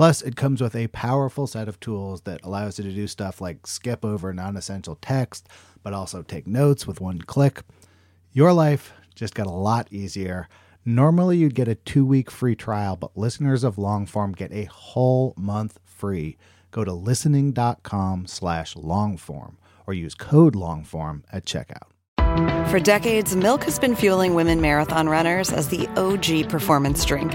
Plus, it comes with a powerful set of tools that allows you to do stuff like skip over non essential text, but also take notes with one click. Your life just got a lot easier. Normally, you'd get a two week free trial, but listeners of Longform get a whole month free. Go to listening.com slash longform or use code longform at checkout. For decades, Milk has been fueling women marathon runners as the OG performance drink.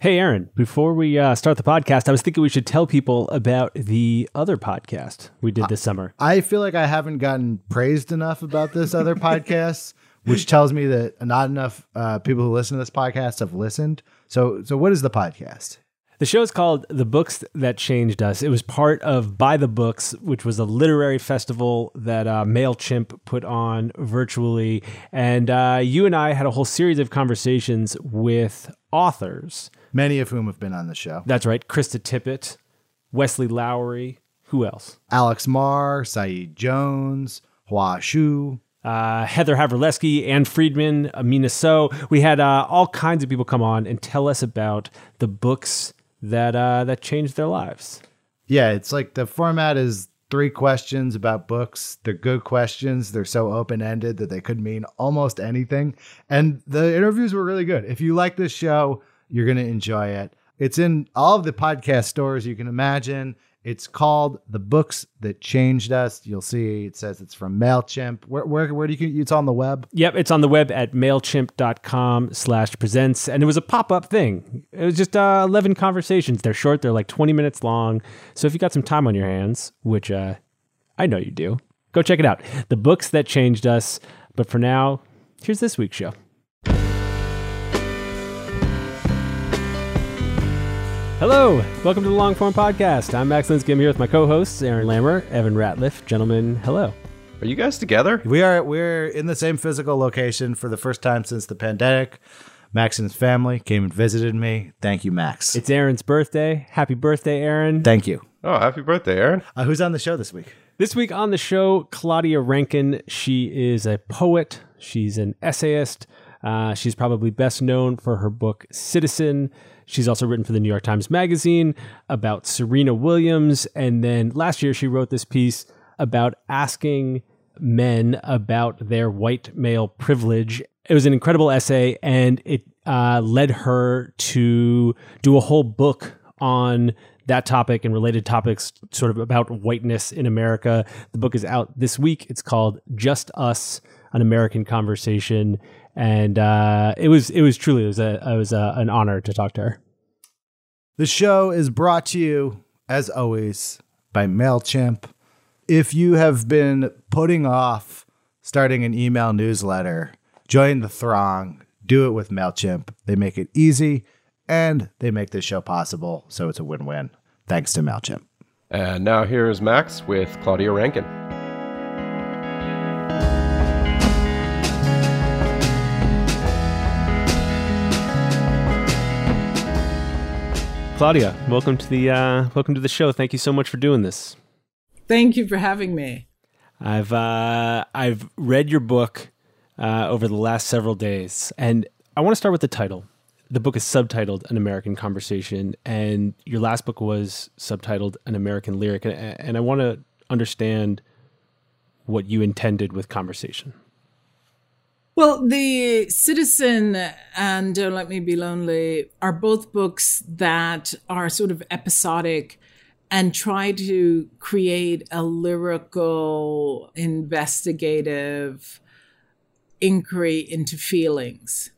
Hey, Aaron, before we uh, start the podcast, I was thinking we should tell people about the other podcast we did this summer. I feel like I haven't gotten praised enough about this other podcast, which tells me that not enough uh, people who listen to this podcast have listened. So, so what is the podcast? The show is called The Books That Changed Us. It was part of By the Books, which was a literary festival that uh, MailChimp put on virtually. And uh, you and I had a whole series of conversations with authors. Many of whom have been on the show. That's right. Krista Tippett, Wesley Lowery. Who else? Alex Mar, Saeed Jones, Hua Hsu, uh, Heather Havrilesky, Ann Friedman, Amina So. We had uh, all kinds of people come on and tell us about the books that uh, that changed their lives. Yeah, it's like the format is three questions about books. They're good questions. They're so open ended that they could mean almost anything. And the interviews were really good. If you like this show, you're going to enjoy it. It's in all of the podcast stores you can imagine. It's called The Books That Changed Us. You'll see it says it's from MailChimp. Where, where, where do you, it's on the web? Yep, it's on the web at MailChimp.com slash presents. And it was a pop-up thing. It was just uh, 11 conversations. They're short. They're like 20 minutes long. So if you got some time on your hands, which uh, I know you do, go check it out. The Books That Changed Us. But for now, here's this week's show. Hello, welcome to the Longform Podcast. I'm Max Linsky. I'm here with my co-hosts Aaron Lammer, Evan Ratliff. Gentlemen, hello. Are you guys together? We are. We're in the same physical location for the first time since the pandemic. Max and his family came and visited me. Thank you, Max. It's Aaron's birthday. Happy birthday, Aaron. Thank you. Oh, happy birthday, Aaron. Uh, who's on the show this week? This week on the show, Claudia Rankine. She is a poet. She's an essayist. Uh, she's probably best known for her book Citizen. She's also written for the New York Times Magazine about Serena Williams. And then last year, she wrote this piece about asking men about their white male privilege. It was an incredible essay, and it uh, led her to do a whole book on that topic and related topics, sort of about whiteness in America. The book is out this week. It's called Just Us An American Conversation and uh, it was it was truly it was a it was a, an honor to talk to her. The show is brought to you as always by Mailchimp. If you have been putting off starting an email newsletter, join the throng. Do it with Mailchimp. They make it easy and they make this show possible, so it's a win-win. Thanks to Mailchimp. And now here's Max with Claudia Rankine. Claudia, welcome to the uh, welcome to the show. Thank you so much for doing this. Thank you for having me. I've uh, I've read your book uh, over the last several days, and I want to start with the title. The book is subtitled "An American Conversation," and your last book was subtitled "An American Lyric," and I want to understand what you intended with conversation. Well, The Citizen and Don't Let Me Be Lonely are both books that are sort of episodic and try to create a lyrical, investigative inquiry into feelings.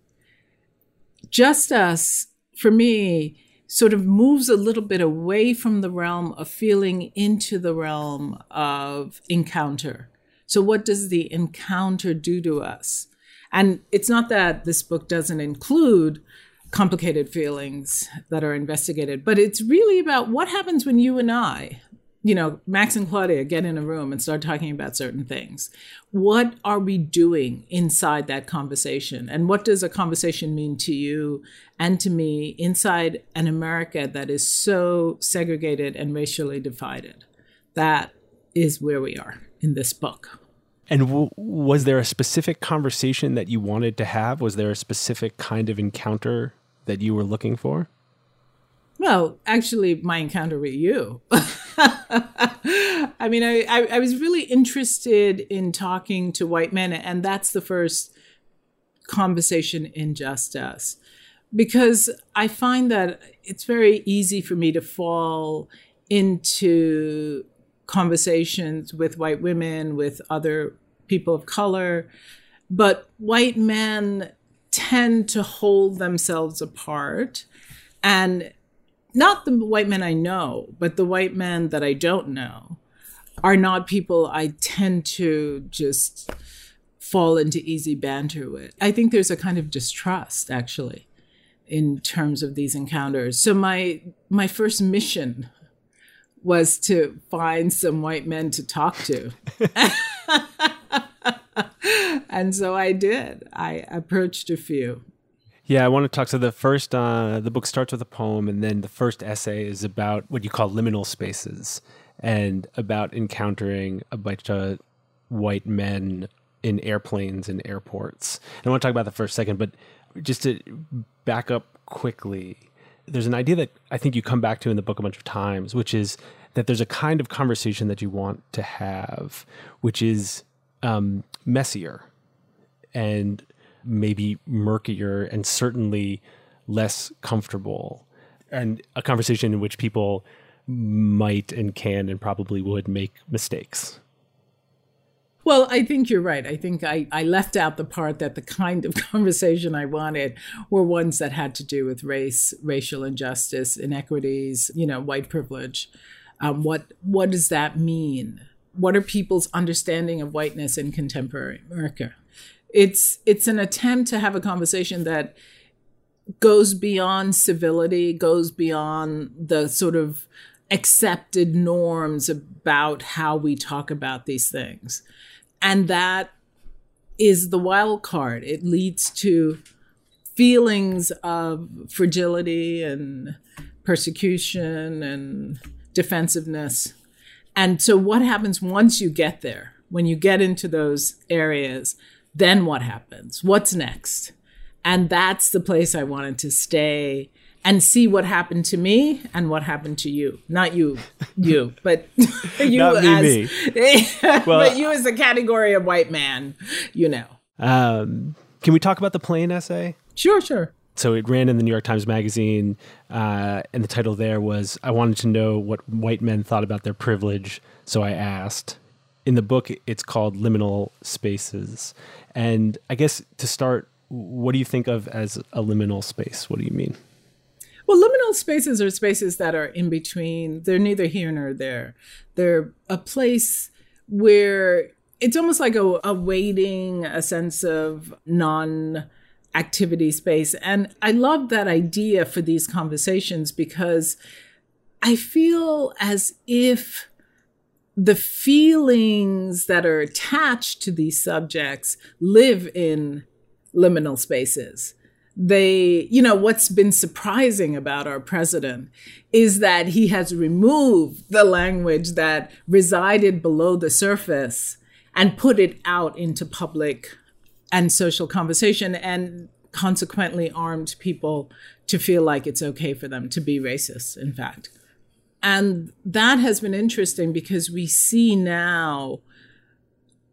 Just Us, for me, sort of moves a little bit away from the realm of feeling into the realm of encounter. So, what does the encounter do to us? And it's not that this book doesn't include complicated feelings that are investigated, but it's really about what happens when you and I, you know, Max and Claudia get in a room and start talking about certain things. What are we doing inside that conversation? And what does a conversation mean to you and to me inside an America that is so segregated and racially divided? That is where we are in this book. And w- was there a specific conversation that you wanted to have? Was there a specific kind of encounter that you were looking for? Well, actually, my encounter with you. I mean, I, I, I, was really interested in talking to white men, and that's the first conversation in Just Us. Because I find that it's very easy for me to fall into conversations with white women, with other people of color, but white men tend to hold themselves apart. And not the white men I know, but the white men that I don't know are not people I tend to just fall into easy banter with. I think there's a kind of distrust actually in terms of these encounters. So my my first mission was to find some white men to talk to. and so I did. I approached a few. Yeah, I want to talk. So the first, uh, the book starts with a poem, and then the first essay is about what you call liminal spaces, and about encountering a bunch of white men in airplanes and airports. And I want to talk about the first second, but just to back up quickly, there's an idea that I think you come back to in the book a bunch of times, which is that there's a kind of conversation that you want to have, which is um, messier and maybe murkier and certainly less comfortable and a conversation in which people might and can and probably would make mistakes. Well, I think you're right. I think I, I left out the part that the kind of conversation I wanted were ones that had to do with race, racial injustice, inequities, you know, white privilege. Um, what what does that mean? What are people's understanding of whiteness in contemporary America? It's it's an attempt to have a conversation that goes beyond civility, goes beyond the sort of accepted norms about how we talk about these things. And that is the wild card. It leads to feelings of fragility and persecution and defensiveness. And so, what happens once you get there, when you get into those areas? Then what happens? What's next? And that's the place I wanted to stay and see what happened to me and what happened to you. Not you, you, but you Not me, as me. well, but you as a category of white man, you know. Um, can we talk about the plane essay? Sure, sure. So it ran in the New York Times Magazine, uh, and the title there was "I wanted to know what white men thought about their privilege, so I asked." In the book, it's called "Liminal Spaces," and I guess to start, what do you think of as a liminal space? What do you mean? Spaces are spaces that are in between. They're neither here nor there. They're a place where it's almost like a, a waiting, a sense of non activity space. And I love that idea for these conversations because I feel as if the feelings that are attached to these subjects live in liminal spaces. They, you know, what's been surprising about our president is that he has removed the language that resided below the surface and put it out into public and social conversation and consequently armed people to feel like it's okay for them to be racist, in fact. And that has been interesting because we see now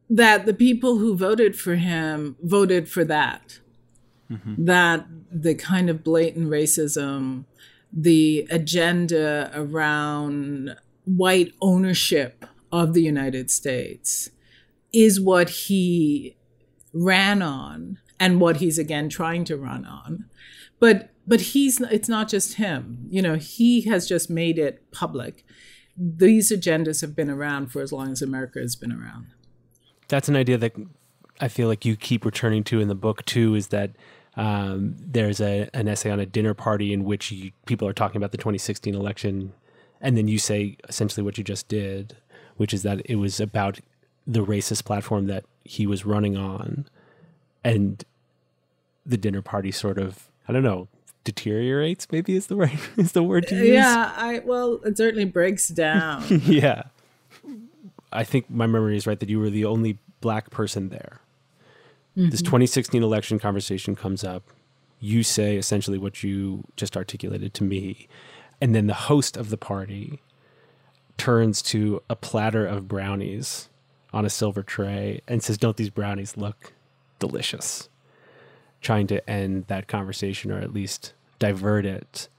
that the people who voted for him voted for that. Mm-hmm. That the kind of blatant racism, the agenda around white ownership of the United States is what he ran on and what he's again trying to run on. But but he's it's not just him. You know, he has just made it public. These agendas have been around for as long as America has been around. That's an idea that I feel like you keep returning to in the book too. Is that um, there's a, an essay on a dinner party in which you, people are talking about the 2016 election, and then you say essentially what you just did, which is that it was about the racist platform that he was running on, and the dinner party sort of I don't know deteriorates. Maybe is the right is the word to use. Yeah, I well, it certainly breaks down. yeah, I think my memory is right that you were the only black person there. Mm-hmm. This 2016 election conversation comes up. You say essentially what you just articulated to me. And then the host of the party turns to a platter of brownies on a silver tray and says, Don't these brownies look delicious? Trying to end that conversation or at least divert it.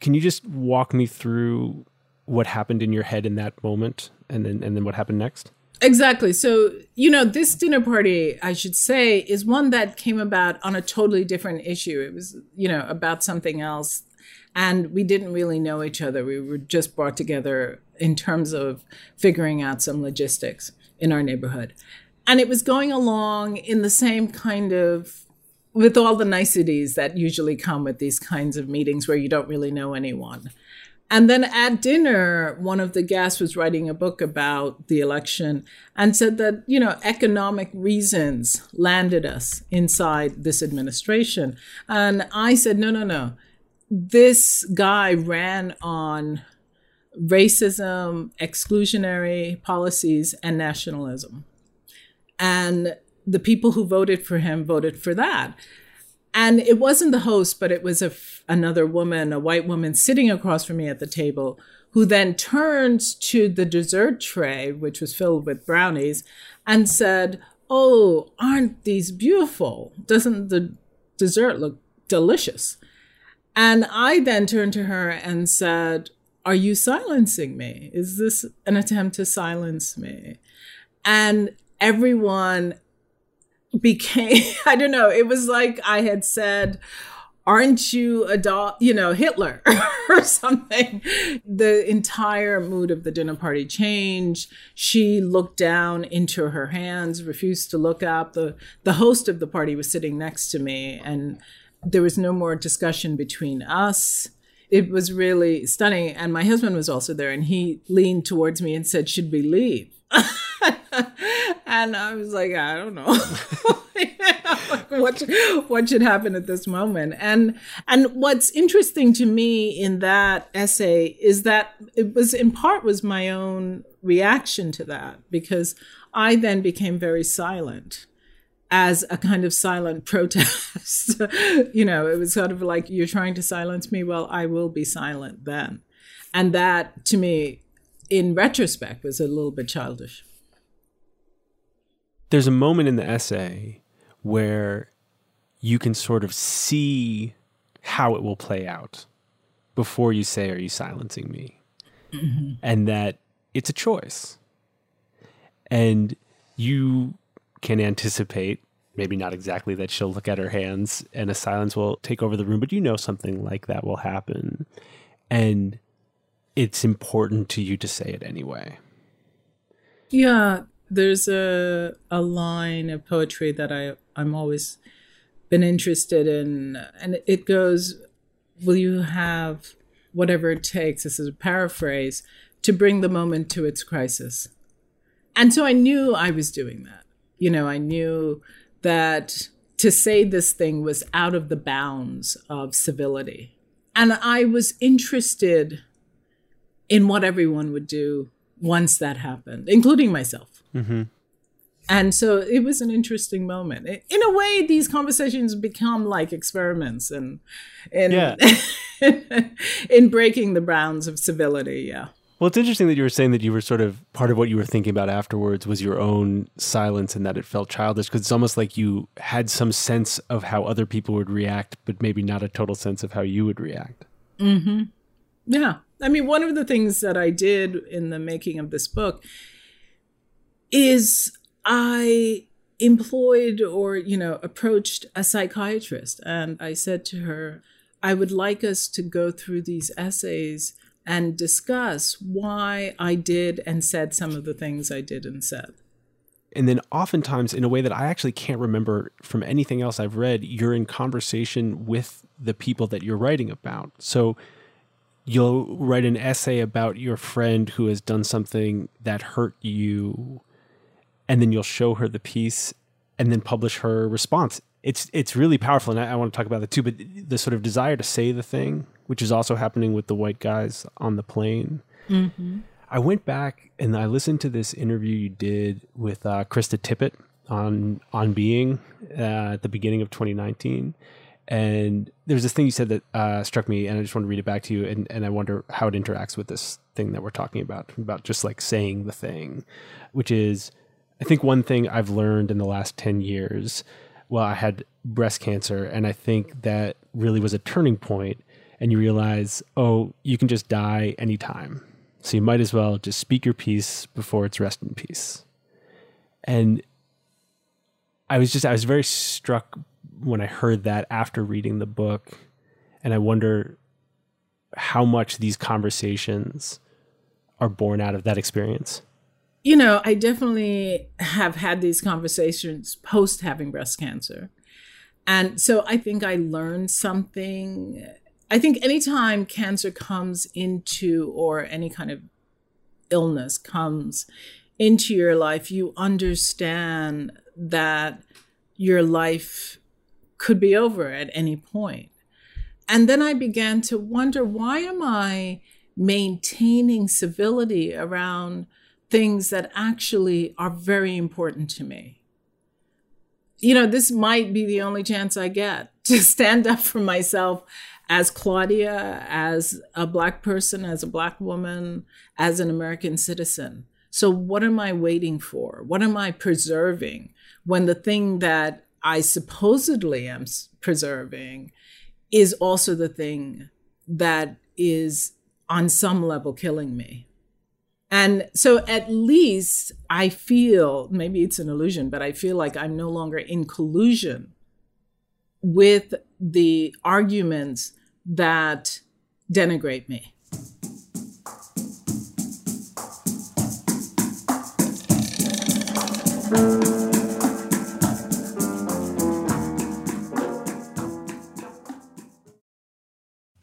Can you just walk me through what happened in your head in that moment and then and then what happened next? Exactly. So, you know, this dinner party, I should say, is one that came about on a totally different issue. It was, you know, about something else. And we didn't really know each other. We were just brought together in terms of figuring out some logistics in our neighborhood. And it was going along in the same kind of with all the niceties that usually come with these kinds of meetings where you don't really know anyone. And then at dinner, one of the guests was writing a book about the election and said that, you know, economic reasons landed us inside this administration. And I said, no, no, no. This guy ran on racism, exclusionary policies, and nationalism. And the people who voted for him voted for that. And it wasn't the host, but it was a, another woman, a white woman sitting across from me at the table, who then turned to the dessert tray, which was filled with brownies, and said, Oh, aren't these beautiful? Doesn't the dessert look delicious? And I then turned to her and said, Are you silencing me? Is this an attempt to silence me? And everyone became i don't know it was like i had said aren't you a dog you know hitler or something. The entire mood of the dinner party changed. She looked down into her hands refused to look up. The the host of the party was sitting next to me and there was no more discussion between us. It was really stunning. And my husband was also there and he leaned towards me and said should we leave and I was like, I don't know. what what should happen at this moment? And and what's interesting to me in that essay is that it was in part was my own reaction to that because I then became very silent as a kind of silent protest. you know, it was sort of like you're trying to silence me. Well, I will be silent then. And that to me in retrospect was a little bit childish there's a moment in the essay where you can sort of see how it will play out before you say, Are you silencing me? Mm-hmm. And that it's a choice. And you can anticipate, maybe not exactly that she'll look at her hands and a silence will take over the room, but you know something like that will happen. And it's important to you to say it anyway. Yeah, there's a a line of poetry that I I'm always been interested in, and it goes, "Will you have whatever it takes?" This is a paraphrase to bring the moment to its crisis, and so I knew I was doing that. You know, I knew that to say this thing was out of the bounds of civility, and I was interested in what everyone would do once that happened, including myself. Mm-hmm. And so it was an interesting moment. In a way, these conversations become like experiments and in yeah. in breaking the bounds of civility. Yeah. Well, it's interesting that you were saying that you were sort of part of what you were thinking about afterwards was your own silence and that it felt childish because it's almost like you had some sense of how other people would react, but maybe not a total sense of how you would react. Mm-hmm. Yeah, I mean, one of the things that I did in the making of this book is I employed or, you know, approached a psychiatrist and I said to her, I would like us to go through these essays and discuss why I did and said some of the things I did and said. And then, oftentimes, in a way that I actually can't remember from anything else I've read, you're in conversation with the people that you're writing about. So, you'll write an essay about your friend who has done something that hurt you, and then you'll show her the piece and then publish her response it's it's really powerful, and I, I want to talk about that too. But the sort of desire to say the thing, which is also happening with the white guys on the plane. Mm-hmm. I went back and I listened to this interview you did with uh, Krista Tippett on on Being uh, at the beginning of 2019, and there's this thing you said that uh, struck me, and I just want to read it back to you, and, and I wonder how it interacts with this thing that we're talking about, about just like saying the thing, which is, I think one thing I've learned in the last 10 years well, I had breast cancer. And I think that really was a turning point. And you realize, oh, you can just die anytime. So you might as well just speak your piece before it's rest in peace. And I was just, I was very struck when I heard that after reading the book. And I wonder how much these conversations are born out of that experience. You know, I definitely have had these conversations post having breast cancer. And so I think I learned something. I think anytime cancer comes into, or any kind of illness comes into your life, you understand that your life could be over at any point. And then I began to wonder why am I maintaining civility around things that actually are very important to me. You know, this might be the only chance I get to stand up for myself as Claudia, as a Black person, as a Black woman, as an American citizen. So, what am I waiting for? What am I preserving when the thing that I supposedly am preserving is also the thing that is on some level killing me? And so at least I feel, maybe it's an illusion, but I feel like I'm no longer in collusion with the arguments that denigrate me.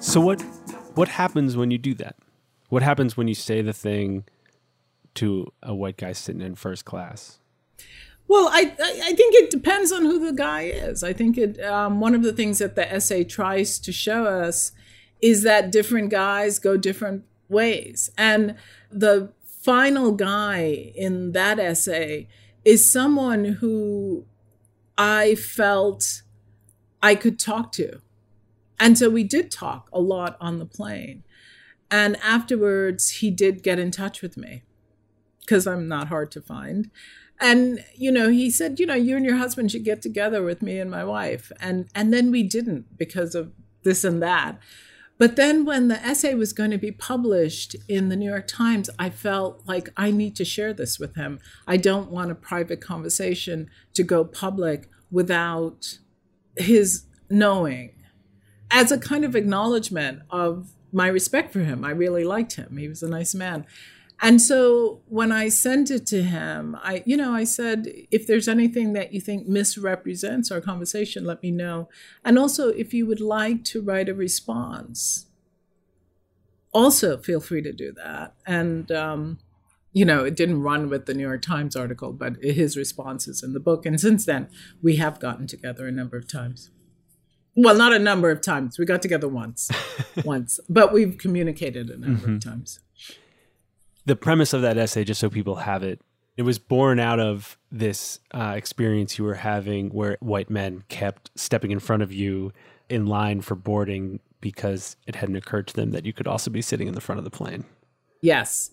So what what happens when you do that? What happens when you say the thing to a white guy sitting in first class? Well, I I think it depends on who the guy is. I think it um, one of the things that the essay tries to show us is that different guys go different ways, and the final guy in that essay is someone who I felt I could talk to. And so we did talk a lot on the plane. And afterwards, he did get in touch with me. because I'm not hard to find. And you know, he said, you know, you and your husband should get together with me and my wife. And and then we didn't because of this and that. But then when the essay was going to be published in the New York Times, I felt like I need to share this with him. I don't want a private conversation to go public without his knowing as a kind of acknowledgement of my respect for him. I really liked him. He was a nice man. And so when I sent it to him, I, you know, I said, if there's anything that you think misrepresents our conversation, let me know. And also, if you would like to write a response, also feel free to do that. And, um, you know, it didn't run with the New York Times article, but his response is in the book. And since then, we have gotten together a number of times. Well, not a number of times. We got together once, once, but we've communicated a number mm-hmm. of times the premise of that essay, just so people have it, it was born out of this uh, experience you were having where white men kept stepping in front of you in line for boarding because it hadn't occurred to them that you could also be sitting in the front of the plane. Yes.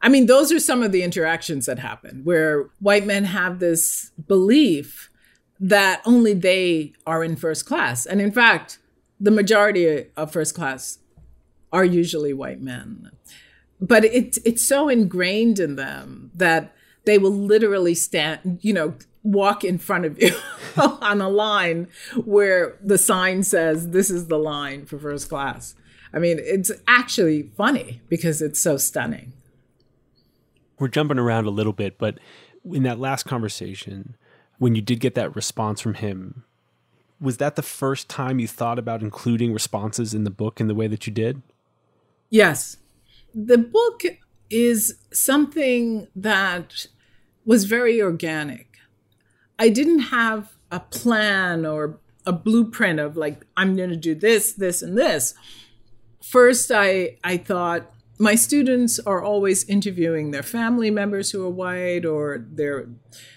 I mean, those are some of the interactions that happen where white men have this belief that only they are in first class. And in fact, the majority of first class are usually white men but it's it's so ingrained in them that they will literally stand, you know, walk in front of you on a line where the sign says this is the line for first class. I mean, it's actually funny because it's so stunning. We're jumping around a little bit, but in that last conversation, when you did get that response from him, was that the first time you thought about including responses in the book in the way that you did? Yes the book is something that was very organic. I didn't have a plan or a blueprint of like I'm going to do this, this, and this. First, I I thought my students are always interviewing their family members who are white or their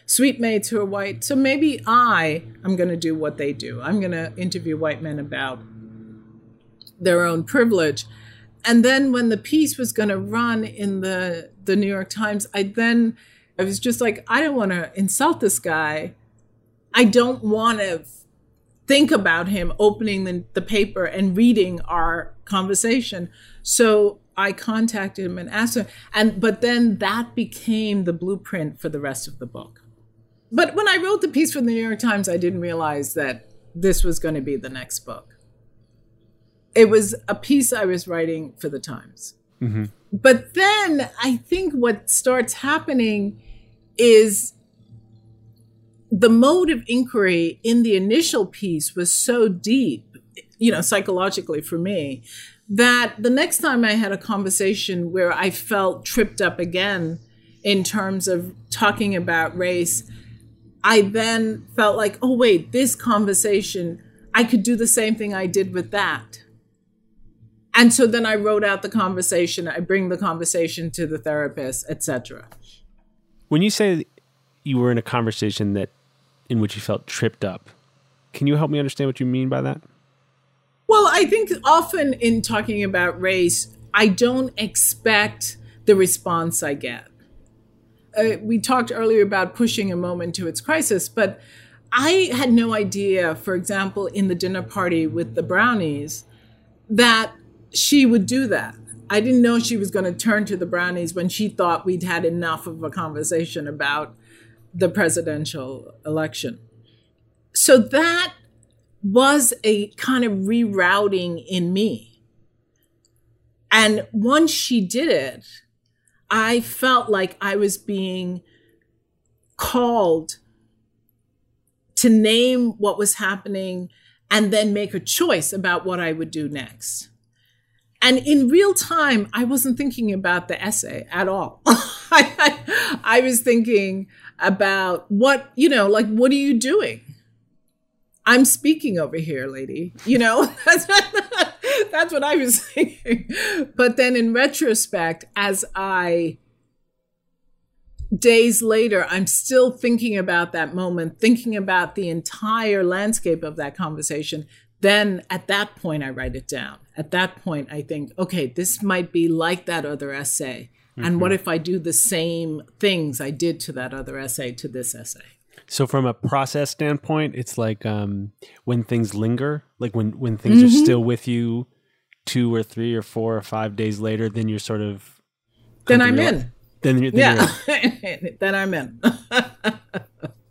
suite mates who are white. So maybe I am going to do what they do. I'm going to interview white men about their own privilege and then when the piece was going to run in the the New York Times, I then I was just like, I don't want to insult this guy. I don't want to think about him opening the, the paper and reading our conversation. So I contacted him and asked him, and but then that became the blueprint for the rest of the book. But when I wrote the piece for the New York Times, I didn't realize that this was going to be the next book it was a piece I was writing for the Times. Mm-hmm. But then I think what starts happening is the mode of inquiry in the initial piece was so deep, you know, psychologically for me, that the next time I had a conversation where I felt tripped up again in terms of talking about race, I then felt like, oh, wait, this conversation, I could do the same thing I did with that and so then i wrote out the conversation i bring the conversation to the therapist etc when you say you were in a conversation that in which you felt tripped up can you help me understand what you mean by that? Well i think often in talking about race i don't expect the response i get. Uh, we talked earlier about pushing a moment to its crisis but i had no idea for example in the dinner party with the brownies that she would do that. I didn't know she was going to turn to the brownies when she thought we'd had enough of a conversation about the presidential election. So that was a kind of rerouting in me. And once she did it, I felt like I was being called to name what was happening and then make a choice about what I would do next. And in real time, I wasn't thinking about the essay at all. I, I, I was thinking about what, you know, like, what are you doing? I'm speaking over here, lady. You know, that's, that's what I was thinking. But then in retrospect, as I days later, I'm still thinking about that moment, thinking about the entire landscape of that conversation, then at that point, I write it down. At that point, I think, okay, this might be like that other essay And what if I do the same things I did to that other essay to this essay? So from a process standpoint, it's like um, when things linger, like when when things are still with you two or three or four or five days later, then you're sort of Then I'm in. Then you're, then you're Yeah. then I'm in.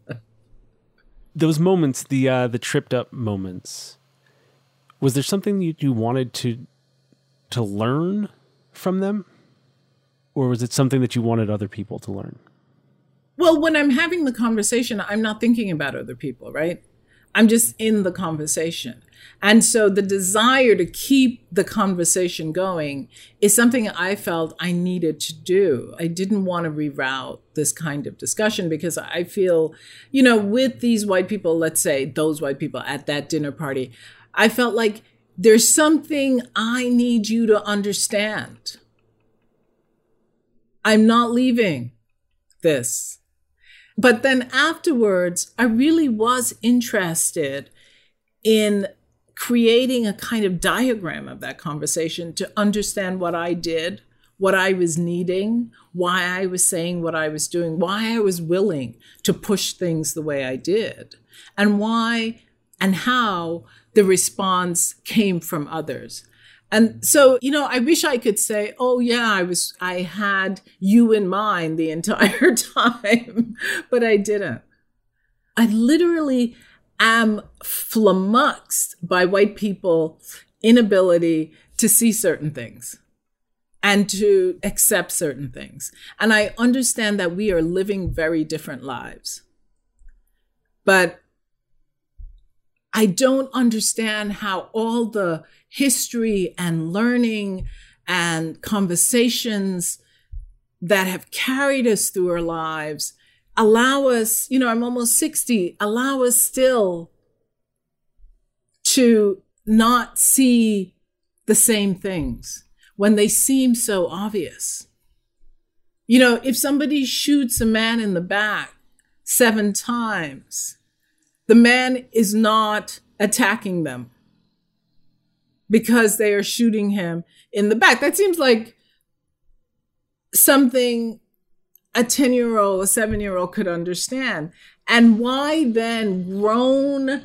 those moments, the uh, the tripped up moments. Was there something you, you wanted to to learn from them, or was it something that you wanted other people to learn? Well, when I'm having the conversation, I'm not thinking about other people, right? I'm just in the conversation. And so the desire to keep the conversation going is something I felt I needed to do. I didn't want to reroute this kind of discussion because I feel, you know, with these white people, let's say those white people at that dinner party, I felt like there's something I need you to understand. I'm not leaving this. But then afterwards, I really was interested in creating a kind of diagram of that conversation to understand what I did, what I was needing, why I was saying what I was doing, why I was willing to push things the way I did, and why and how the response came from others. And so, you know, I wish I could say, oh yeah, I was I had you in mind the entire time, but I didn't. I literally am flummoxed by white people inability to see certain things and to accept certain things. And I understand that we are living very different lives. But I don't understand how all the history and learning and conversations that have carried us through our lives allow us, you know, I'm almost 60, allow us still to not see the same things when they seem so obvious. You know, if somebody shoots a man in the back seven times, the man is not attacking them because they are shooting him in the back. That seems like something a 10 year old, a seven year old could understand. And why then grown,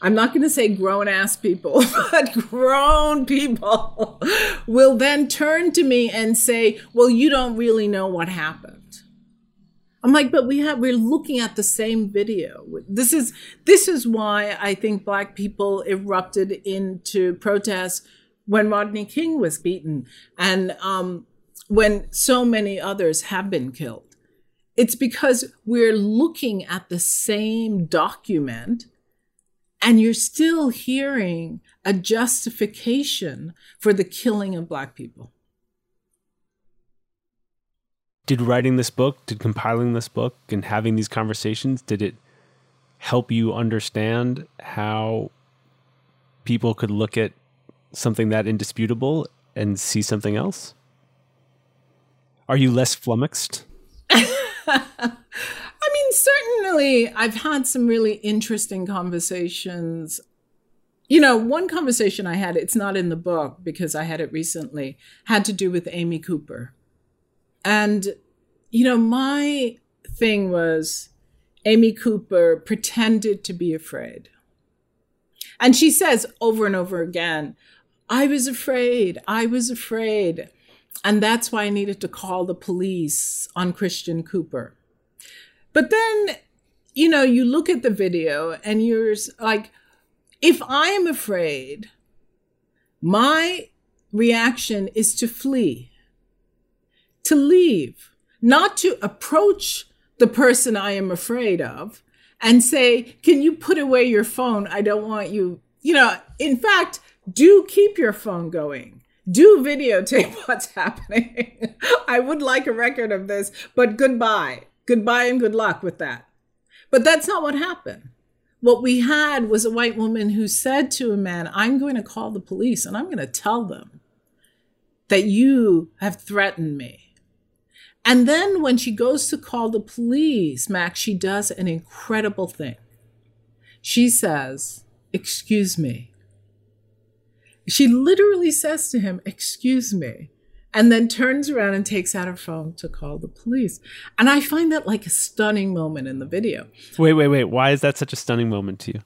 I'm not going to say grown ass people, but grown people will then turn to me and say, well, you don't really know what happened. I'm like, but we have, we're looking at the same video. This is, this is why I think black people erupted into protests when Rodney King was beaten and um, when so many others have been killed. It's because we're looking at the same document and you're still hearing a justification for the killing of black people. Did writing this book, did compiling this book and having these conversations, did it help you understand how people could look at something that indisputable and see something else? Are you less flummoxed? I mean, certainly I've had some really interesting conversations. You know, one conversation I had, it's not in the book because I had it recently, had to do with Amy Cooper. And, you know, my thing was Amy Cooper pretended to be afraid. And she says over and over again, I was afraid, I was afraid. And that's why I needed to call the police on Christian Cooper. But then, you know, you look at the video and you're like, if I'm afraid, my reaction is to flee, to leave, not to approach the person I am afraid of and say, Can you put away your phone? I don't want you. You know, in fact, do keep your phone going. Do videotape what's happening. I would like a record of this, but goodbye. Goodbye and good luck with that. But that's not what happened. What we had was a white woman who said to a man, I'm going to call the police and I'm going to tell them that you have threatened me. And then when she goes to call the police, Max, she does an incredible thing. She says, Excuse me. She literally says to him, Excuse me. and then turns around and takes out her phone to call the police. And I find that like a stunning moment in the video. Wait, wait, wait. Why is that such a stunning moment to you?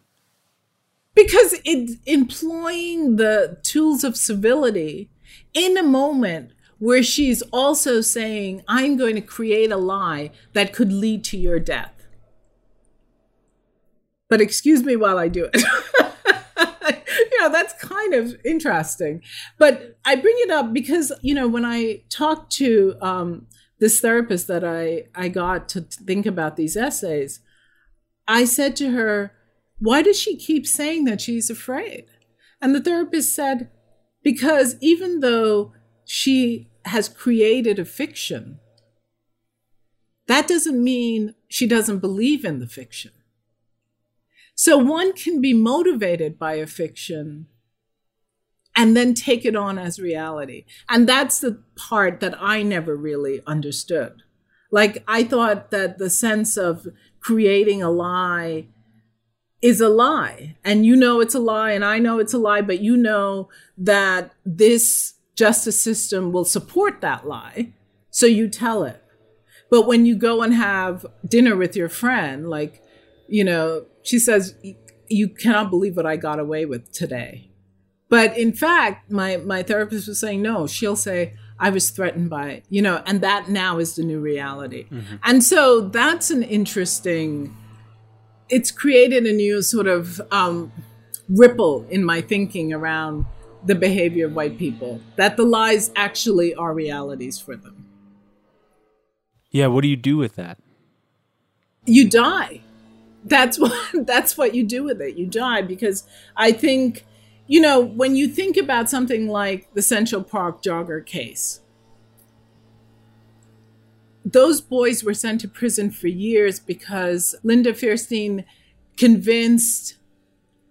Because it's employing the tools of civility in a moment where she's also saying, I'm going to create a lie that could lead to your death. But excuse me while I do it. you know, that's kind of interesting. But I bring it up because, you know, when I talked to um, this therapist that I, I got to think about these essays, I said to her, Why does she keep saying that she's afraid? And the therapist said, Because even though she has created a fiction, that doesn't mean she doesn't believe in the fiction. So one can be motivated by a fiction and then take it on as reality. And that's the part that I never really understood. Like, I thought that the sense of creating a lie is a lie. And you know it's a lie, and I know it's a lie, but you know that this justice system will support that lie. So you tell it. But when you go and have dinner with your friend, like, you know, she says, You cannot believe what I got away with today. But in fact, my, my therapist was saying, No, she'll say, I was threatened by, you know, and that now is the new reality. Mm-hmm. And so that's an interesting, it's created a new sort of um, ripple in my thinking around the behavior of white people, that the lies actually are realities for them. Yeah, what do you do with that? You die. That's what that's what you do with it. You die because I think you know, when you think about something like the Central Park jogger case, those boys were sent to prison for years because Linda Fairstein convinced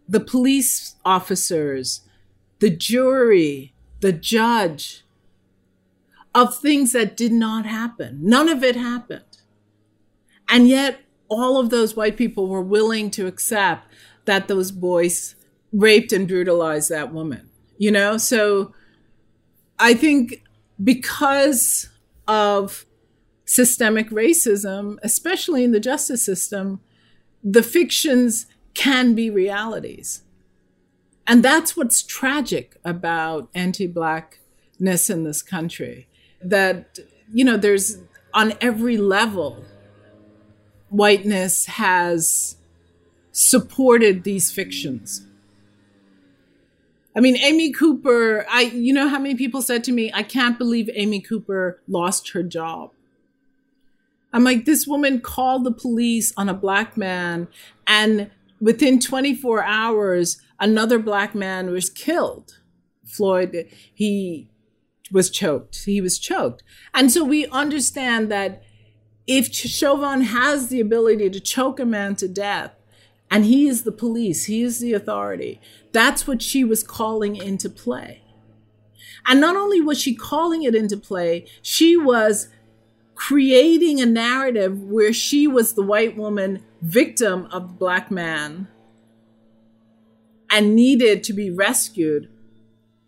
the police officers the jury, the judge, of things that did not happen. None of it happened. And yet, all of those white people were willing to accept that those boys raped and brutalized that woman, you know? So I think because of systemic racism, especially in the justice system, the fictions can be realities. And that's what's tragic about anti blackness in this country. That, you know, there's on every level, whiteness has supported these fictions. I mean, Amy Cooper, I you know how many people said to me, I can't believe Amy Cooper lost her job. I'm like, this woman called the police on a black man and within 24 hours another black man was killed. Floyd, he was choked. He was choked. And so we understand that if Chauvin has the ability to choke a man to death, and he is the police, he is the authority, that's what she was calling into play. And not only was she calling it into play, she was creating a narrative where she was the white woman victim of the black man and needed to be rescued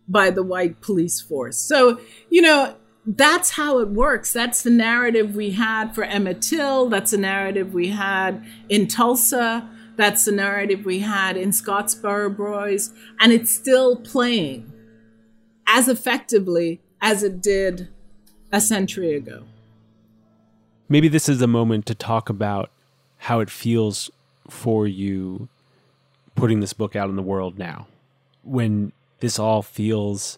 by the white police force. So, you know, that's how it works. That's the narrative we had for Emmett Till. That's the narrative we had in Tulsa. That's the narrative we had in Scottsboro Boys. And it's still playing as effectively as it did a century ago. Maybe this is a moment to talk about how it feels for you putting this book out in the world now when this all feels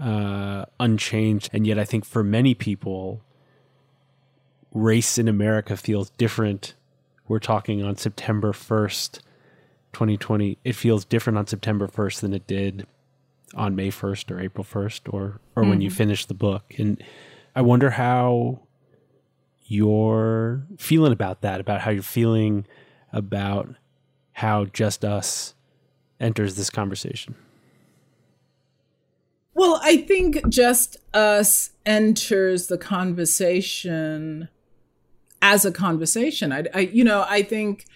uh, unchanged. And yet, I think for many people, race in America feels different. We're talking on September 1st, 2020. It feels different on September 1st than it did on May 1st or April 1st or, or mm-hmm. when you mm-hmm. finish the book. And I wonder how you're feeling about that, about how you're feeling about how Just Us enters this conversation? Well, I think Just Us enters the conversation as a conversation. I, I, you know, I think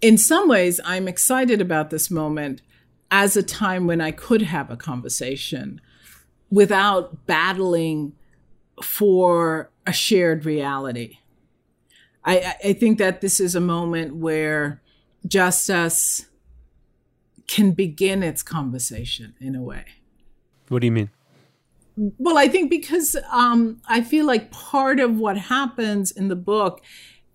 in some ways I'm excited about this moment as a time when I could have a conversation without battling for a shared reality. I, I think that this is a moment where Just Us can begin its conversation in a way. What do you mean? Well, I think because um, I feel like part of what happens in the book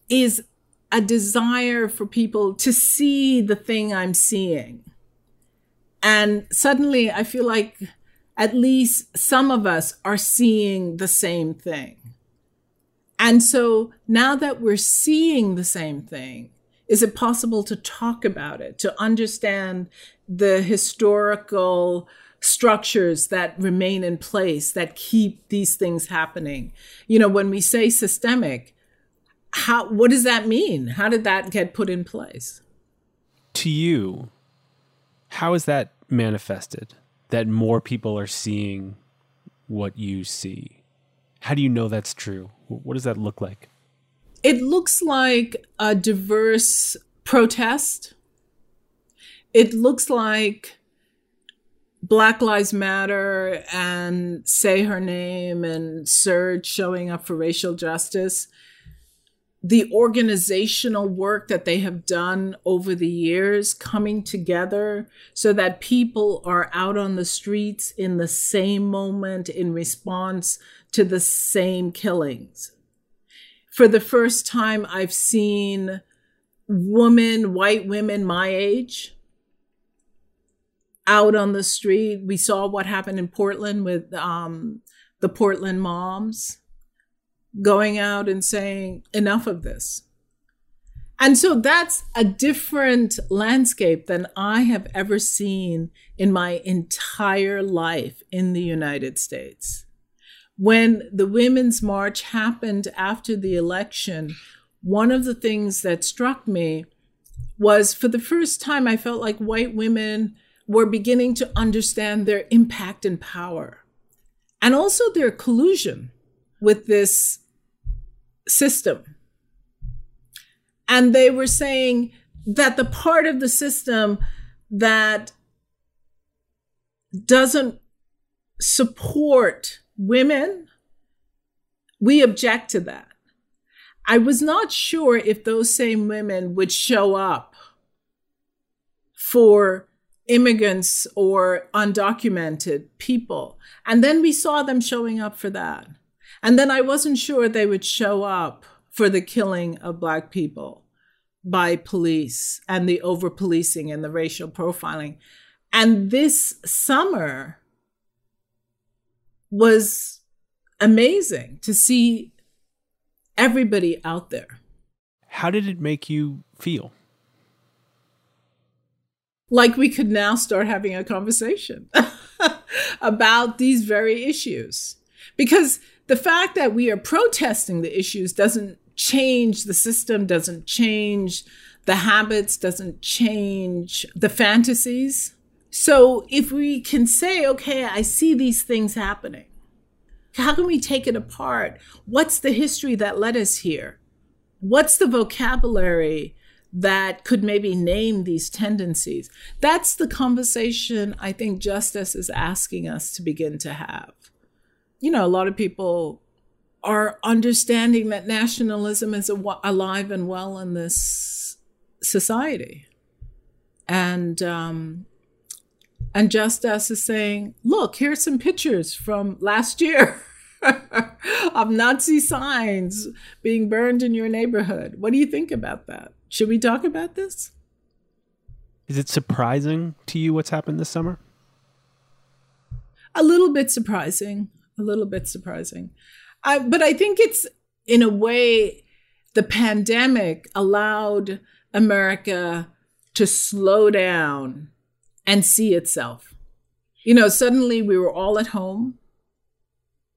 is a desire for people to see the thing I'm seeing. And suddenly I feel like at least some of us are seeing the same thing. And so now that we're seeing the same thing, is it possible to talk about it, to understand the historical structures that remain in place that keep these things happening? You know, when we say systemic, how what does that mean? How did that get put in place? To you, how is that manifested? That more people are seeing what you see? How do you know that's true? What does that look like? It looks like a diverse protest. It looks like Black Lives Matter and Say Her Name and SURJ showing up for racial justice. The organizational work that they have done over the years coming together so that people are out on the streets in the same moment in response to the same killings for the first time, I've seen women, white women my age, out on the street. We saw what happened in Portland with um, the Portland moms going out and saying, enough of this. And so that's a different landscape than I have ever seen in my entire life in the United States when the Women's March happened after the election, one of the things that struck me was for the first time, I felt like white women were beginning to understand their impact and power and also their collusion with this system. And they were saying that the part of the system that doesn't support women, we object to that. I was not sure if those same women would show up for immigrants or undocumented people. And then we saw them showing up for that. And then I wasn't sure they would show up for the killing of Black people by police and the over policing and the racial profiling. And this summer, was amazing to see everybody out there. How did it make you feel? Like we could now start having a conversation about these very issues. Because the fact that we are protesting the issues doesn't change the system, doesn't change the habits, doesn't change the fantasies. So if we can say, okay, I see these things happening, how can we take it apart? What's the history that led us here? What's the vocabulary that could maybe name these tendencies? That's the conversation I think Just Us is asking us to begin to have. You know, a lot of people are understanding that nationalism is alive and well in this society. And um, and Just Us is saying, look, here's some pictures from last year of Nazi signs being burned in your neighborhood. What do you think about that? Should we talk about this? Is it surprising to you what's happened this summer? A little bit surprising. A little bit surprising. I, but I think it's, in a way, the pandemic allowed America to slow down and see itself. You know, suddenly we were all at home.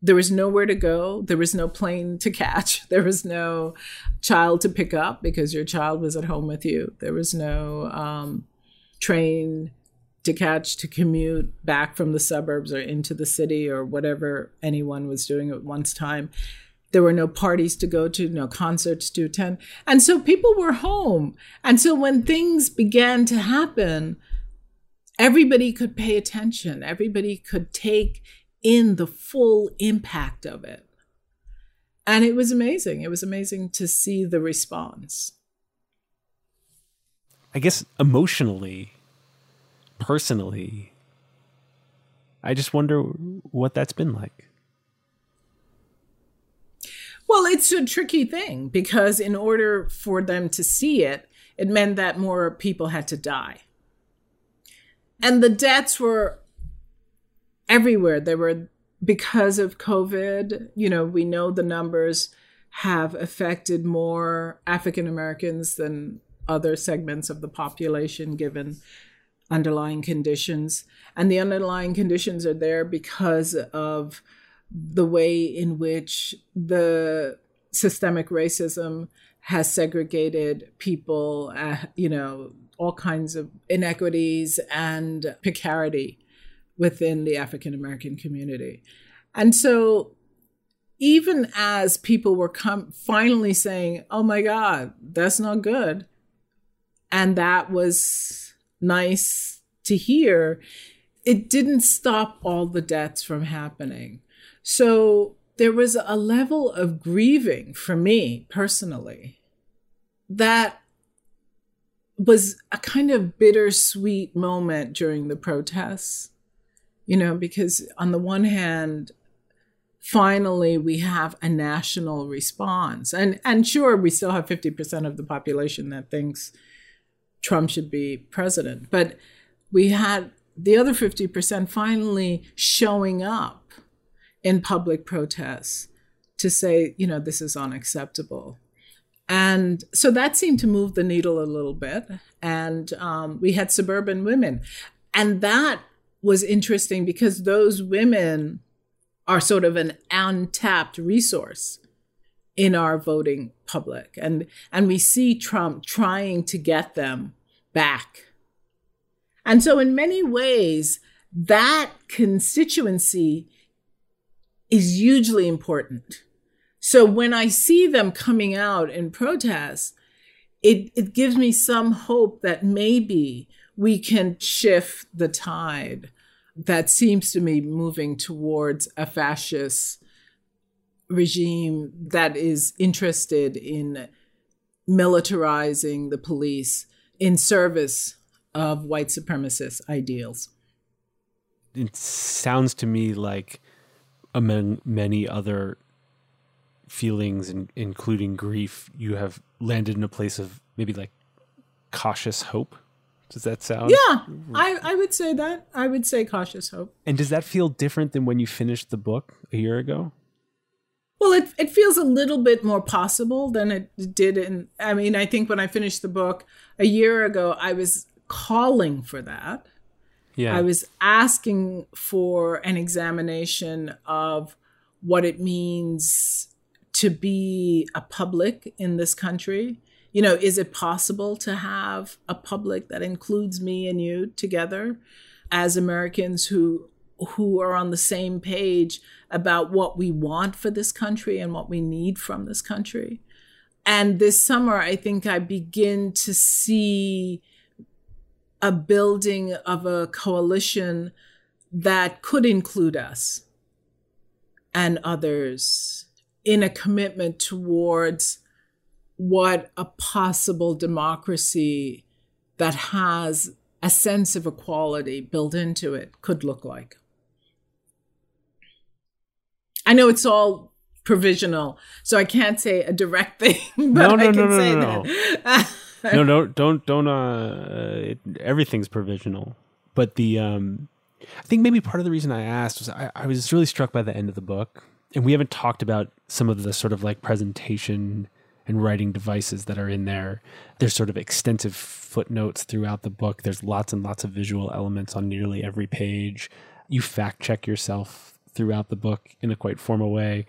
There was nowhere to go. There was no plane to catch. There was no child to pick up because your child was at home with you. There was no um, train to catch to commute back from the suburbs or into the city or whatever anyone was doing at once time. There were no parties to go to, no concerts to attend. And so people were home. And so when things began to happen, everybody could pay attention, everybody could take in the full impact of it. And it was amazing. It was amazing to see the response. I guess emotionally, personally, I just wonder what that's been like. Well, it's a tricky thing because in order for them to see it, it meant that more people had to die. And the deaths were everywhere. They were because of COVID. You know, we know the numbers have affected more African Americans than other segments of the population given underlying conditions. And the underlying conditions are there because of the way in which the systemic racism has segregated people, uh, you know, all kinds of inequities and precarity within the African American community. And so even as people were com- finally saying, "Oh my god, that's not good." And that was nice to hear. It didn't stop all the deaths from happening. So there was a level of grieving for me personally that was a kind of bittersweet moment during the protests, you know, because on the one hand, finally we have a national response. And and sure, we still have 50% of the population that thinks Trump should be president, but we had the other 50% finally showing up in public protests to say, you know, this is unacceptable. And so that seemed to move the needle a little bit. And um, we had suburban women. And that was interesting because those women are sort of an untapped resource in our voting public. And, and we see Trump trying to get them back. And so, in many ways, that constituency is hugely important. So when I see them coming out in protest, it, it gives me some hope that maybe we can shift the tide that seems to me moving towards a fascist regime that is interested in militarizing the police in service of white supremacist ideals. It sounds to me like among many other feelings, in, including grief, you have landed in a place of maybe like cautious hope. Does that sound? Yeah, I, I would say that. I would say cautious hope. And does that feel different than when you finished the book a year ago? Well, it, it feels a little bit more possible than it did in. I mean, I think when I finished the book a year ago, I was calling for that. Yeah. I was asking for an examination of what it means to be a public in this country. You know, is it possible to have a public that includes me and you together as Americans who who are on the same page about what we want for this country and what we need from this country? And this summer, I think I begin to see a building of a coalition that could include us and others in a commitment towards what a possible democracy that has a sense of equality built into it could look like. I know it's all provisional, so I can't say a direct thing, but no, no, I can no, no, say no, that. no, no, don't, don't. Uh, it, everything's provisional, but the um, I think maybe part of the reason I asked was I, I was really struck by the end of the book, and we haven't talked about some of the sort of like presentation and writing devices that are in there. There's sort of extensive footnotes throughout the book. There's lots and lots of visual elements on nearly every page. You fact check yourself throughout the book in a quite formal way.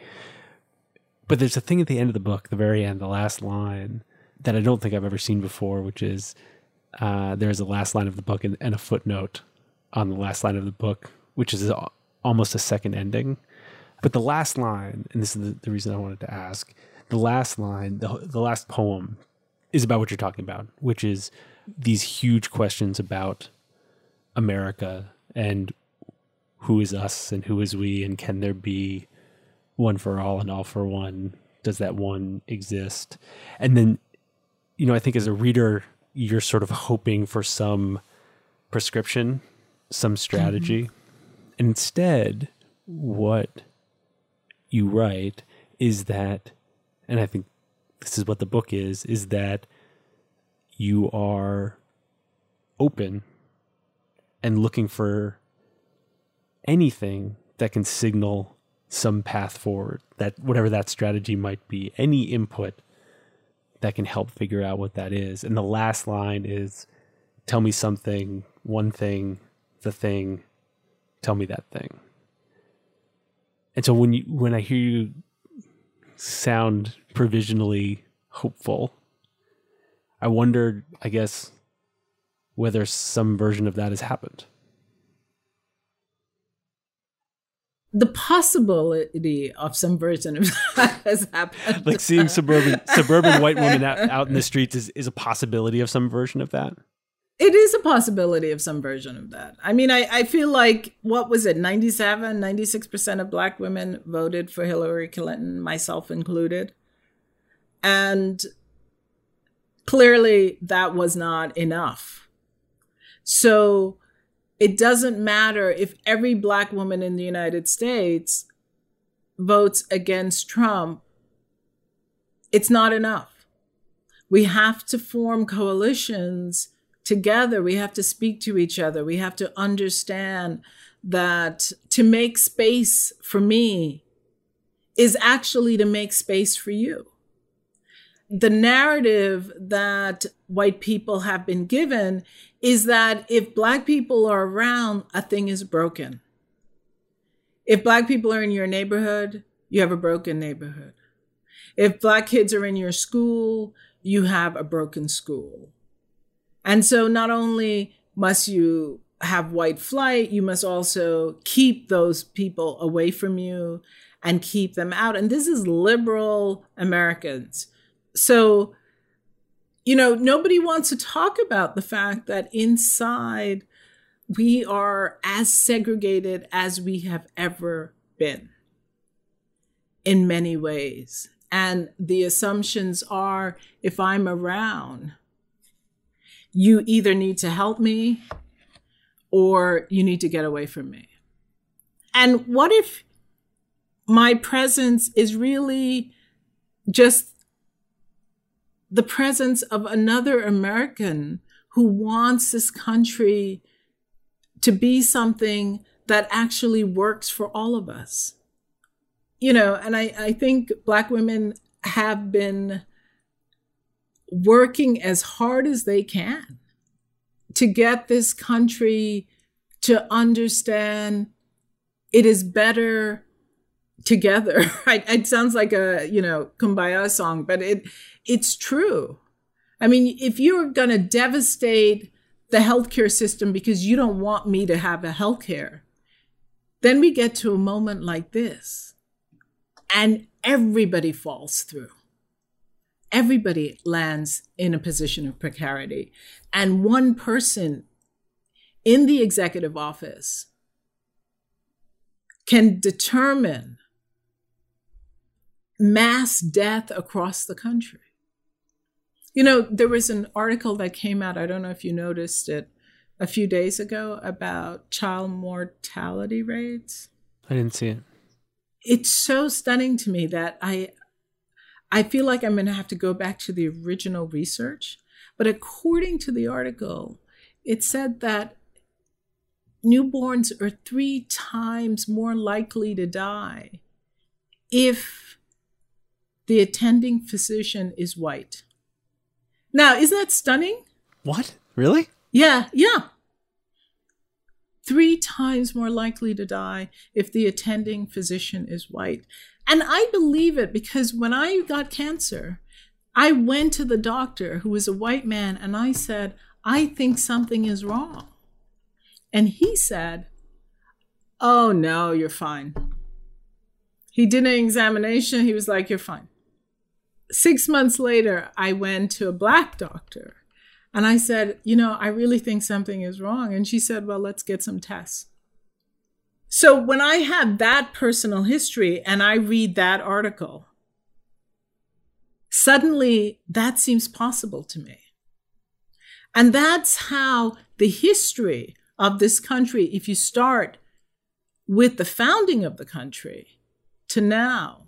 But there's a thing at the end of the book, the very end, the last line, that I don't think I've ever seen before, which is uh, there's a last line of the book and, and, a footnote on the last line of the book, which is almost a second ending. But the last line, and this is the, the reason I wanted to ask, the last line, the, the last poem is about what you're talking about, which is these huge questions about America and who is us and who is we, and can there be one for all and all for one? Does that one exist? And then, you know, I think as a reader, you're sort of hoping for some prescription, some strategy. Mm-hmm. And instead, what you write is that, and I think this is what the book is, is that you are open and looking for anything that can signal some path forward that whatever that strategy might be any input that can help figure out what that is. And the last line is tell me something one thing the thing tell me that thing and so when you when i hear you sound provisionally hopeful i wondered i guess whether some version of that has happened the possibility of some version of that has happened. like seeing suburban suburban white women out, out in the streets is, is a possibility of some version of that. It is a possibility of some version of that. I mean, I, I feel like, what was it, 97, 96% of black women voted for Hillary Clinton, myself included. And clearly that was not enough. So it doesn't matter if every black woman in the United States votes against Trump. It's not enough. We have to form coalitions together. We have to speak to each other. We have to understand that to make space for me is actually to make space for you. The narrative that white people have been given is that if black people are around, a thing is broken. If black people are in your neighborhood, you have a broken neighborhood. If black kids are in your school, you have a broken school. And so not only must you have white flight, you must also keep those people away from you and keep them out. And this is liberal Americans. So you know, nobody wants to talk about the fact that inside we are as segregated as we have ever been in many ways. And the assumptions are if I'm around, you either need to help me or you need to get away from me. And what if my presence is really just the presence of another American who wants this country to be something that actually works for all of us. You know, and I, I think Black women have been working as hard as they can to get this country to understand it is better together. It sounds like a, you know, kumbaya song, but it it's true. I mean, if you're going to devastate the healthcare system because you don't want me to have a healthcare, then we get to a moment like this and everybody falls through. Everybody lands in a position of precarity. And one person in the executive office can determine mass death across the country. You know, there was an article that came out, I don't know if you noticed it, a few days ago about child mortality rates. I didn't see it. It's so stunning to me that I I feel like I'm going to have to go back to the original research, but according to the article, it said that newborns are 3 times more likely to die if the attending physician is white. Now, isn't that stunning? What? Really? Yeah, yeah. Three times more likely to die if the attending physician is white. And I believe it because when I got cancer, I went to the doctor who was a white man and I said, I think something is wrong. And he said, Oh, no, you're fine. He did an examination. He was like, You're fine six months later, I went to a black doctor and I said, You know, I really think something is wrong. And she said, Well, let's get some tests. So when I have that personal history and I read that article, suddenly that seems possible to me. And that's how the history of this country, if you start with the founding of the country to now,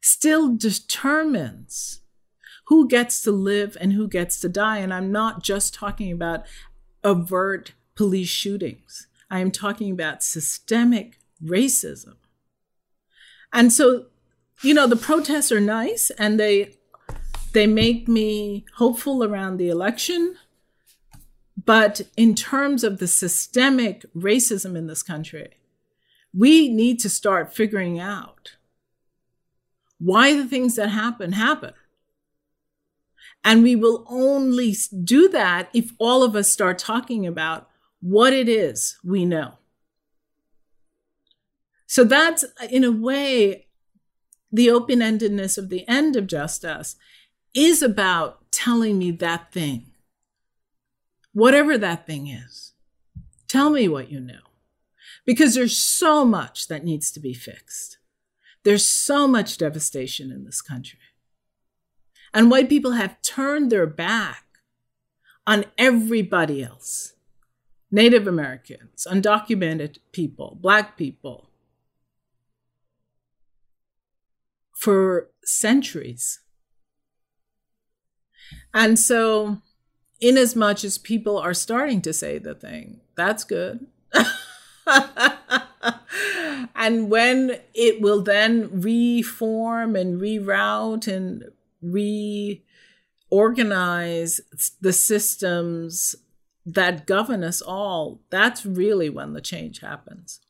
still determines who gets to live and who gets to die. And I'm not just talking about overt police shootings, I am talking about systemic racism. And so, you know, the protests are nice and they they make me hopeful around the election. But in terms of the systemic racism in this country, we need to start figuring out why the things that happen happen. And we will only do that if all of us start talking about what it is we know. So that's, uh, in a way, the open endedness of the end of Just Us is about telling me that thing, whatever that thing is. Tell me what you know. Because there's so much that needs to be fixed. There's so much devastation in this country. And white people have turned their back on everybody else Native Americans, undocumented people, Black people for centuries. And so, in as much as people are starting to say the thing, that's good. and when it will then reform and reroute and reorganize the systems that govern us all, that's really when the change happens.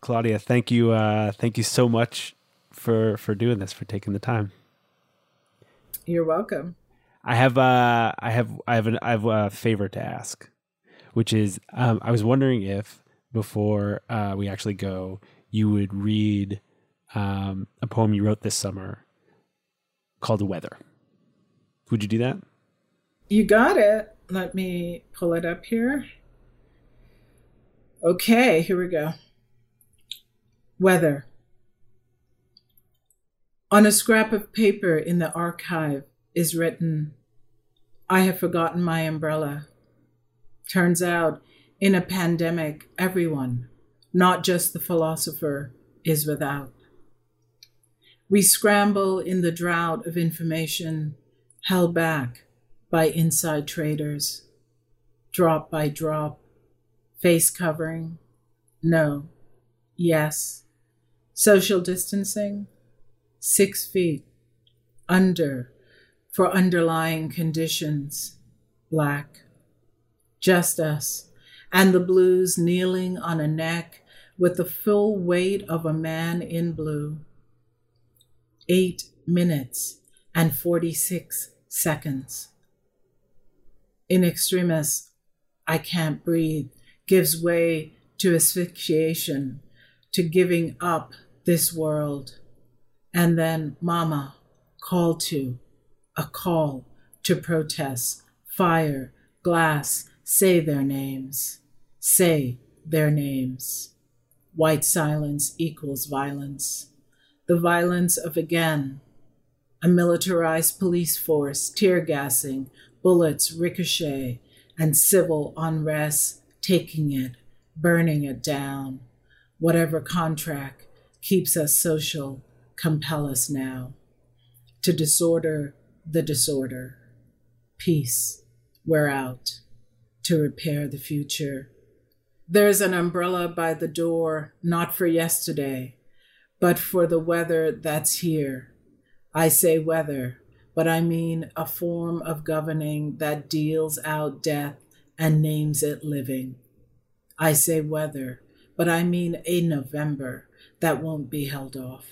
Claudia, thank you. Uh, thank you so much for for doing this, for taking the time. You're welcome. I have uh, I have I have an, I have a favor to ask, which is um, I was wondering if before uh, we actually go, you would read um, a poem you wrote this summer called "Weather." Would you do that? You got it. Let me pull it up here. Okay, here we go. Weather. On a scrap of paper in the archive is written, I have forgotten my umbrella. Turns out, in a pandemic, everyone, not just the philosopher, is without. We scramble in the drought of information held back by inside traders, drop by drop, face covering, no, yes, social distancing, six feet, under, for underlying conditions, black, just us, and the blues kneeling on a neck with the full weight of a man in blue eight minutes and 46 seconds. In extremis, I can't breathe, gives way to asphyxiation, to giving up this world. And then Mama, call to, a call to protest, fire, glass, say their names, say their names. White silence equals violence the violence of again a militarized police force, tear gassing, bullets ricochet, and civil unrest taking it, burning it down. Whatever contract keeps us social, compel us now. To disorder the disorder. Peace, we're out. To repair the future. There's an umbrella by the door, not for yesterday, but for the weather that's here. I say weather, but I mean a form of governing that deals out death and names it living. I say weather, but I mean a November that won't be held off.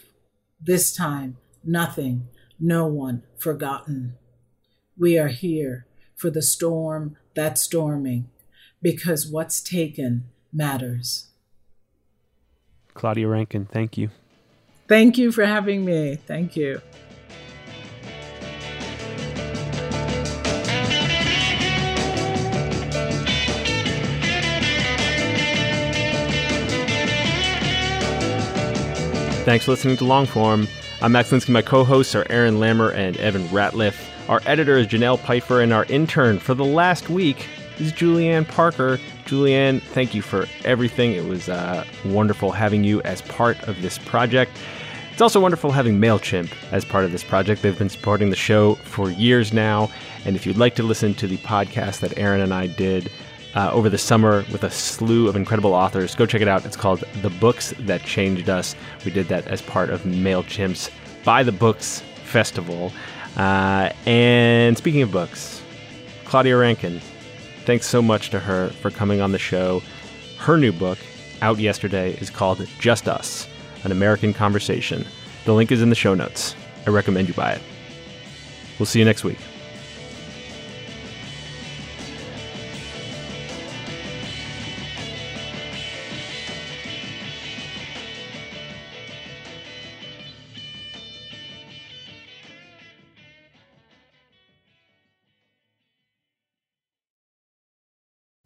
This time, nothing, no one forgotten. We are here for the storm that's storming, because what's taken matters. Claudia Rankine, thank you. Thank you for having me. Thank you. Thanks for listening to Longform. I'm Max Linsky. My co-hosts are Aaron Lammer and Evan Ratliff. Our editor is Janelle Pfeiffer, and our intern for the last week is Julianne Parker. Julianne, thank you for everything. It was uh, wonderful having you as part of this project. It's also wonderful having MailChimp as part of this project. They've been supporting the show for years now. And if you'd like to listen to the podcast that Aaron and I did uh, over the summer with a slew of incredible authors, go check it out. It's called The Books That Changed Us. We did that as part of MailChimp's Buy the Books Festival. Uh, and speaking of books, Claudia Rankine, thanks so much to her for coming on the show. Her new book, out yesterday, is called Just Us An American Conversation. The link is in the show notes. I recommend you buy it. We'll see you next week.